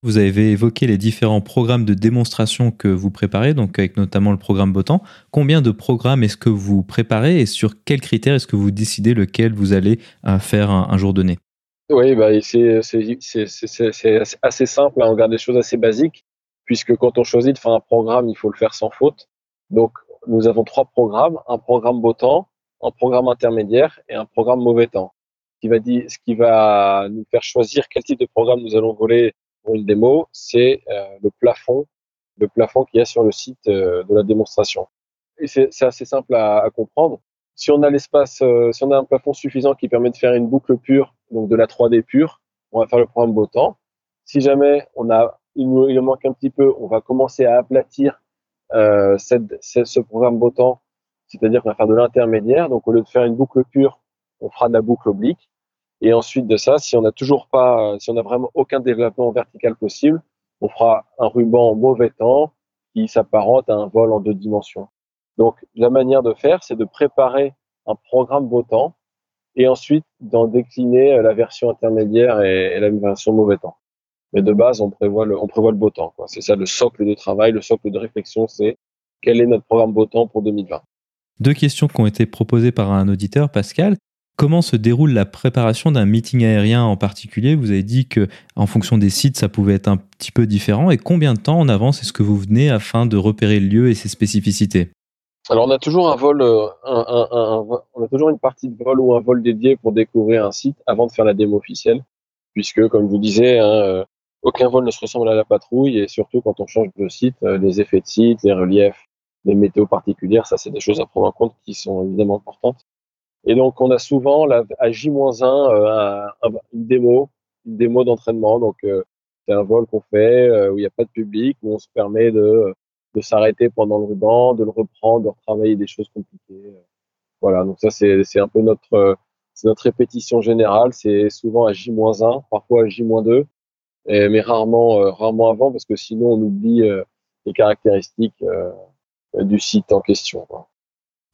Vous avez évoqué les différents programmes de démonstration que vous préparez, donc avec notamment le programme Botan. Combien de programmes est-ce que vous préparez et sur quels critères est-ce que vous décidez lequel vous allez euh, faire un, jour donné? Oui, bah, c'est assez simple. Hein. on garde des choses assez basiques, puisque quand on choisit de faire un programme, il faut le faire sans faute. Donc, nous avons trois programmes un programme temps, un programme intermédiaire et un programme mauvais temps ce qui va nous faire choisir quel type de programme nous allons voler pour une démo, c'est euh, le plafond, le plafond qu'il y a sur le site euh, de la démonstration. Et c'est assez simple à, comprendre. Si on a l'espace, euh, si on a un plafond suffisant qui permet de faire une boucle pure, donc de la 3D pure, on va faire le programme beau temps. Si jamais on a, il nous il manque un petit peu, on va commencer à aplatir cette, ce programme beau temps, c'est-à-dire qu'on va faire de l'intermédiaire. Donc au lieu de faire une boucle pure, on fera de la boucle oblique. Et ensuite de ça, si on n'a toujours pas, si on n'a vraiment aucun développement vertical possible, on fera un ruban en mauvais temps qui s'apparente à un vol en deux dimensions. Donc, la manière de faire, c'est de préparer un programme beau temps et ensuite d'en décliner la version intermédiaire et, la version mauvais temps. Mais de base, on prévoit le beau temps. C'est ça le socle de travail, le socle de réflexion, c'est quel est notre programme beau temps pour 2020. Deux questions qui ont été proposées par un auditeur, Pascal. Comment se déroule la préparation d'un meeting aérien en particulier? Vous avez dit que en fonction des sites, ça pouvait être un petit peu différent. Et combien de temps en avance est-ce que vous venez afin de repérer le lieu et ses spécificités? Alors on a toujours un vol, euh, on a toujours une partie de vol ou un vol dédié pour découvrir un site avant de faire la démo officielle, puisque comme vous disais, hein, euh, aucun vol ne se ressemble à la patrouille et surtout quand on change de site, euh, les effets de site, les reliefs, les météos particulières, ça c'est des choses à prendre en compte qui sont évidemment importantes. Et donc, on a souvent la, à J-1 euh, une démo, une démo d'entraînement. Donc, euh, c'est un vol qu'on fait euh, où il n'y a pas de public, où on se permet de, de s'arrêter pendant le ruban, de le reprendre, de retravailler des choses compliquées. Voilà, donc ça, c'est un peu notre, notre répétition générale. C'est souvent à J-1, parfois à J-2, mais rarement, rarement avant, parce que sinon, on oublie les caractéristiques du site en question. Quoi.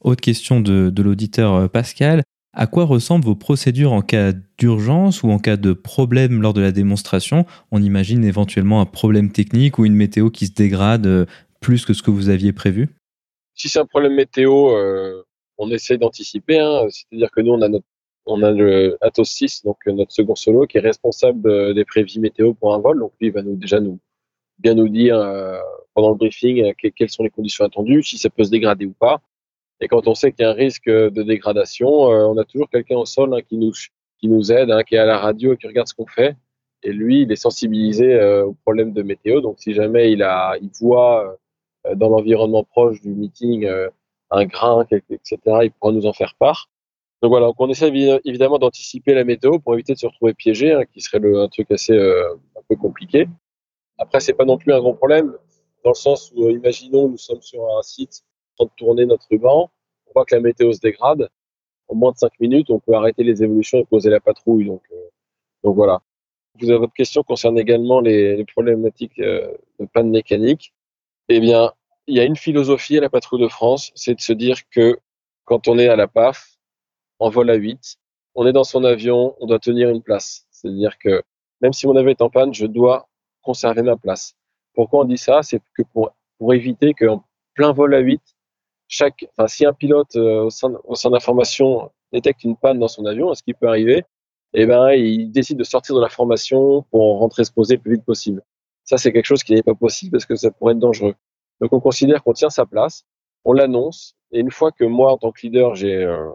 Autre question de, l'auditeur euh, Pascal. À quoi ressemblent vos procédures en cas d'urgence ou en cas de problème lors de la démonstration? On imagine éventuellement un problème technique ou une météo qui se dégrade euh, plus que ce que vous aviez prévu? Si c'est un problème météo, euh, on essaie d'anticiper. Hein. C'est-à-dire que nous, on a, notre, on a le Atos 6, donc notre second solo, qui est responsable des prévis météo pour un vol. Donc lui, il va nous, déjà nous, bien nous dire pendant le briefing quelles sont les conditions attendues, si ça peut se dégrader ou pas. Et quand on sait qu'il y a un risque de dégradation, euh, on a toujours quelqu'un au sol hein, qui nous qui nous aide, hein, qui est à la radio, qui regarde ce qu'on fait. Et lui, il est sensibilisé euh, aux problèmes de météo. Donc, si jamais il a, il voit euh, dans l'environnement proche du meeting un grain, etc., il pourra nous en faire part. Donc voilà, on essaie évidemment d'anticiper la météo pour éviter de se retrouver piégé, hein, qui serait un truc assez un peu compliqué. Après, c'est pas non plus un grand problème, dans le sens où, imaginons, nous sommes sur un site de tourner notre ruban, on voit que la météo se dégrade, en moins de 5 minutes, on peut arrêter les évolutions et poser la patrouille. Donc, euh, voilà. Vous avez votre question concerne également les, problématiques euh, de panne mécanique. Eh bien, il y a une philosophie à la patrouille de France, c'est de se dire que quand on est à la PAF, en vol à 8, on est dans son avion, on doit tenir une place. C'est-à-dire que même si mon avion est en panne, je dois conserver ma place. Pourquoi on dit ça? C'est que pour, pour éviter qu'en plein vol à 8, chaque, enfin, si un pilote euh, au sein, au sein d'information détecte une panne dans son avion, ce qui peut arriver, eh ben, il décide de sortir de la formation pour rentrer se poser le plus vite possible. Ça, c'est quelque chose qui n'est pas possible parce que ça pourrait être dangereux. Donc, on considère qu'on tient sa place, on l'annonce, et une fois que moi, en tant que leader, j'ai euh,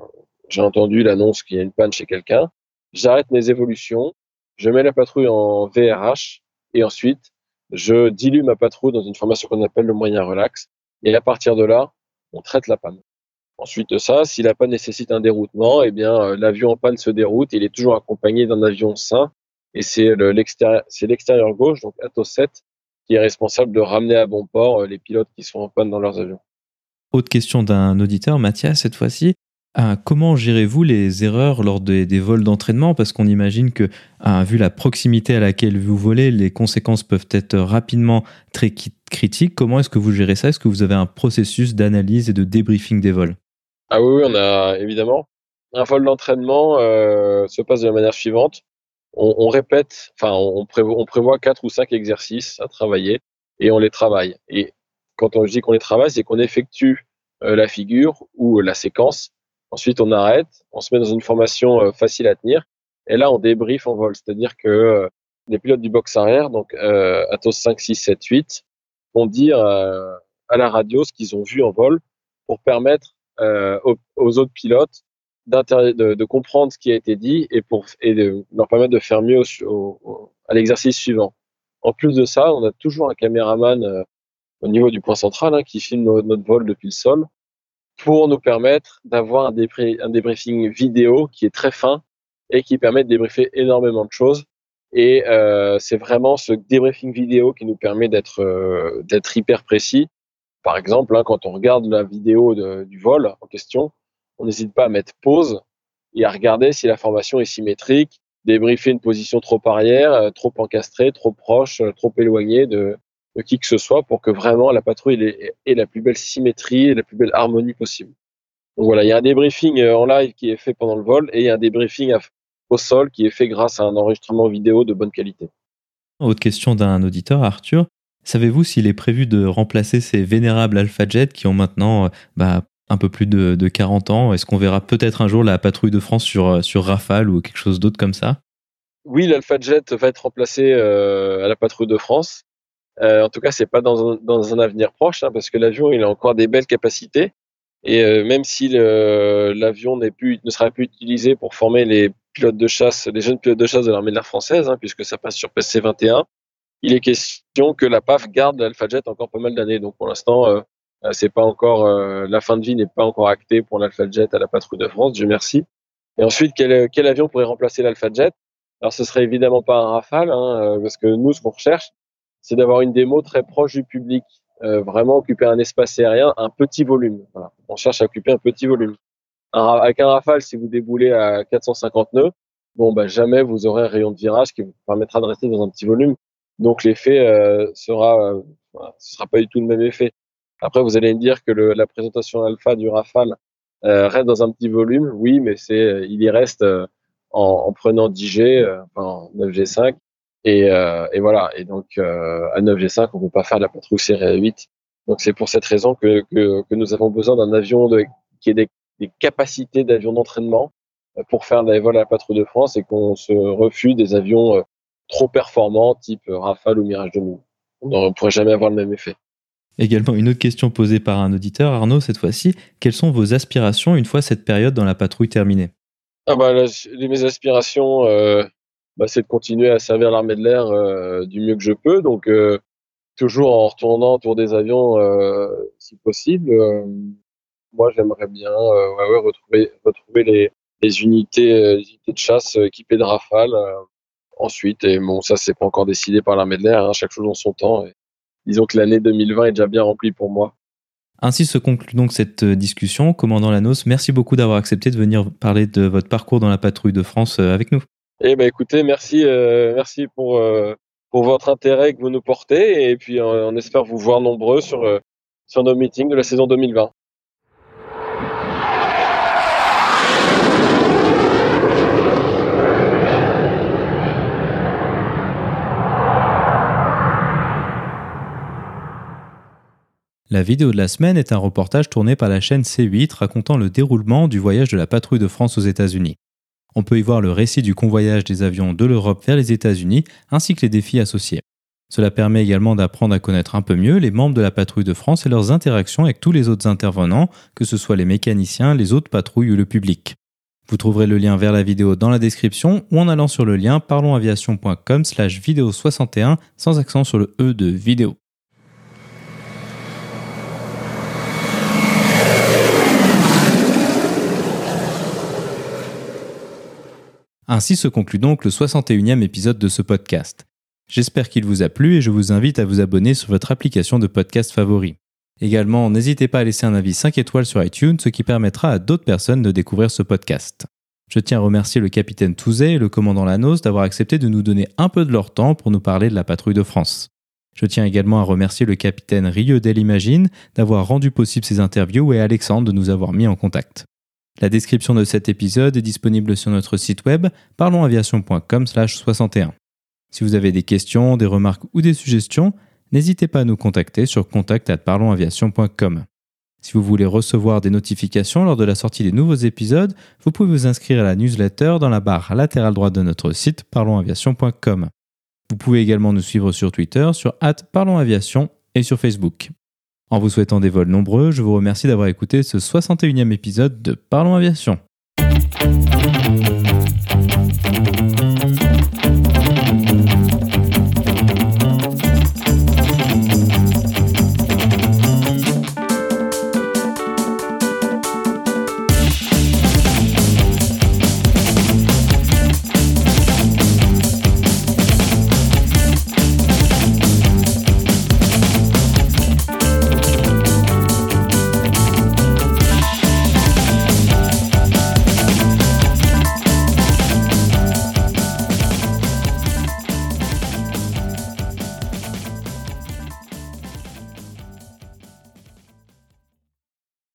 j'ai entendu l'annonce qu'il y a une panne chez quelqu'un, j'arrête mes évolutions, je mets la patrouille en VRH, et ensuite, je dilue ma patrouille dans une formation qu'on appelle le moyen relax, et à partir de là, on traite la panne. Ensuite ça, si la panne nécessite un déroutement, eh bien, euh, l'avion en panne se déroute. Il est toujours accompagné d'un avion sain. Et c'est l'extérieur, c'est l'extérieur gauche, donc Atos 7, qui est responsable de ramener à bon port euh, les pilotes qui sont en panne dans leurs avions. Autre question d'un auditeur, Mathias, cette fois-ci. Euh, comment gérez-vous les erreurs lors des, vols d'entraînement? Parce qu'on imagine que, vu la proximité à laquelle vous volez, les conséquences peuvent être rapidement très critiques. Comment est-ce que vous gérez ça? Est-ce que vous avez un processus d'analyse et de débriefing des vols? Ah oui, on a évidemment. Un vol d'entraînement euh, se passe de la manière suivante. On, répète, enfin, on, prévoit, quatre ou cinq exercices à travailler et on les travaille. Et quand on dit qu'on les travaille, c'est qu'on effectue euh, la figure ou la séquence. Ensuite, on arrête, on se met dans une formation euh, facile à tenir. Et là, on débrief en vol. C'est-à-dire que les pilotes du box arrière, donc Atos 5, 6, 7, 8, vont dire à la radio ce qu'ils ont vu en vol pour permettre euh, aux, autres pilotes de, comprendre ce qui a été dit et pour de leur permettre de faire mieux à l'exercice suivant. En plus de ça, on a toujours un caméraman euh, au niveau du point central hein, qui filme notre, vol depuis le sol pour nous permettre d'avoir un, débriefing vidéo qui est très fin et qui permet de débriefer énormément de choses. Et euh, c'est vraiment ce débriefing vidéo qui nous permet d'être euh, d'être hyper précis par exemple, hein, quand on regarde la vidéo du vol en question, on n'hésite pas à mettre pause et à regarder si la formation est symétrique, débriefer une position trop arrière, euh, trop encastrée, trop proche, euh, trop éloignée de, qui que ce soit pour que vraiment la patrouille ait, la plus belle symétrie et la plus belle harmonie possible. Donc voilà, il y a un débriefing euh, en live qui est fait pendant le vol et il y a un débriefing au sol qui est fait grâce à un enregistrement vidéo de bonne qualité. Autre question d'un auditeur, Arthur. Savez-vous s'il est prévu de remplacer ces vénérables Alpha Jet qui ont maintenant euh, bah, un peu plus de, 40 ans? Est-ce qu'on verra peut-être un jour la patrouille de France sur, euh, sur Rafale ou quelque chose d'autre comme ça? Oui, l'Alpha Jet va être remplacé euh, à la patrouille de France. En tout cas, c'est pas dans un, dans un, avenir proche, hein, parce que l'avion il a encore des belles capacités. Et même si l'avion ne sera plus utilisé pour former les pilotes de chasse, les jeunes pilotes de chasse de l'armée de l'air française, hein, puisque ça passe sur PC-21, il est question que la PAF garde l'AlphaJet encore pas mal d'années. Donc pour l'instant, euh, euh, pas encore euh, la fin de vie n'est pas encore actée pour l'AlphaJet à la patrouille de France. Dieu merci. Et ensuite, quel, quel avion pourrait remplacer l'AlphaJet Alors ce serait évidemment pas un Rafale, hein, parce que nous, ce qu'on recherche, c'est d'avoir une démo très proche du public, vraiment occuper un espace aérien, un petit volume. Voilà. On cherche à occuper un petit volume. avec un Rafale, si vous déboulez à 450 nœuds, bon, bah, jamais vous aurez un rayon de virage qui vous permettra de rester dans un petit volume. Donc l'effet euh, sera, euh, ce sera pas du tout le même effet. Après, vous allez me dire que le, la présentation alpha du Rafale euh, reste dans un petit volume. Oui, mais c'est, il y reste euh, en, en, prenant 10G, enfin 9G5. Et, et, voilà. Et donc à 9G5, on peut pas faire la patrouille série 8. Donc c'est pour cette raison que, que, que nous avons besoin d'un avion de, qui ait des, des capacités d'avion d'entraînement pour faire des vols à la patrouille de France et qu'on se refuse des avions trop performants, type Rafale ou Mirage 2000. On ne pourrait jamais avoir le même effet. Également, une autre question posée par un auditeur, Arnaud, cette fois-ci. Quelles sont vos aspirations une fois cette période dans la patrouille terminée? Ah bah, Mes aspirations, euh, bah, c'est de continuer à servir l'armée de l'air euh, du mieux que je peux. Donc, euh, toujours en retournant autour des avions si possible. moi, j'aimerais bien retrouver, retrouver les, les unités, les unités de chasse équipées de Rafale ensuite. Et bon, ça, c'est pas encore décidé par l'armée de l'air, hein, chaque chose en son temps. Et disons que l'année 2020 est déjà bien remplie pour moi. Ainsi se conclut donc cette euh, discussion. Commandant Lanos, merci beaucoup d'avoir accepté de venir parler de votre parcours dans la patrouille de France euh, avec nous. Eh ben écoutez, merci, euh, merci pour, pour votre intérêt que vous nous portez et puis on espère vous voir nombreux sur, sur nos meetings de la saison 2020. La vidéo de la semaine est un reportage tourné par la chaîne C8 racontant le déroulement du voyage de la patrouille de France aux États-Unis. On peut y voir le récit du convoyage des avions de l'Europe vers les États-Unis ainsi que les défis associés. Cela permet également d'apprendre à connaître un peu mieux les membres de la patrouille de France et leurs interactions avec tous les autres intervenants, que ce soit les mécaniciens, les autres patrouilles ou le public. Vous trouverez le lien vers la vidéo dans la description ou en allant sur le lien parlonsaviation.com slash vidéo 61 sans accent sur le E de vidéo. Ainsi se conclut donc le 61e épisode de ce podcast. J'espère qu'il vous a plu et je vous invite à vous abonner sur votre application de podcast favori. Également, n'hésitez pas à laisser un avis 5 étoiles sur iTunes, ce qui permettra à d'autres personnes de découvrir ce podcast. Je tiens à remercier le capitaine Touzet et le commandant Lanos d'avoir accepté de nous donner un peu de leur temps pour nous parler de la patrouille de France. Je tiens également à remercier le capitaine Rieu Imagine d'avoir rendu possible ces interviews et Alexandre de nous avoir mis en contact. La description de cet épisode est disponible sur notre site web parlonsaviation.com/61. Si vous avez des questions, des remarques ou des suggestions, n'hésitez pas à nous contacter sur contact@parlonsaviation.com. Si vous voulez recevoir des notifications lors de la sortie des nouveaux épisodes, vous pouvez vous inscrire à la newsletter dans la barre latérale droite de notre site parlonsaviation.com. Vous pouvez également nous suivre sur Twitter sur @parlonsaviation et sur Facebook. En vous souhaitant des vols nombreux, je vous remercie d'avoir écouté ce 61e épisode de Parlons Aviation.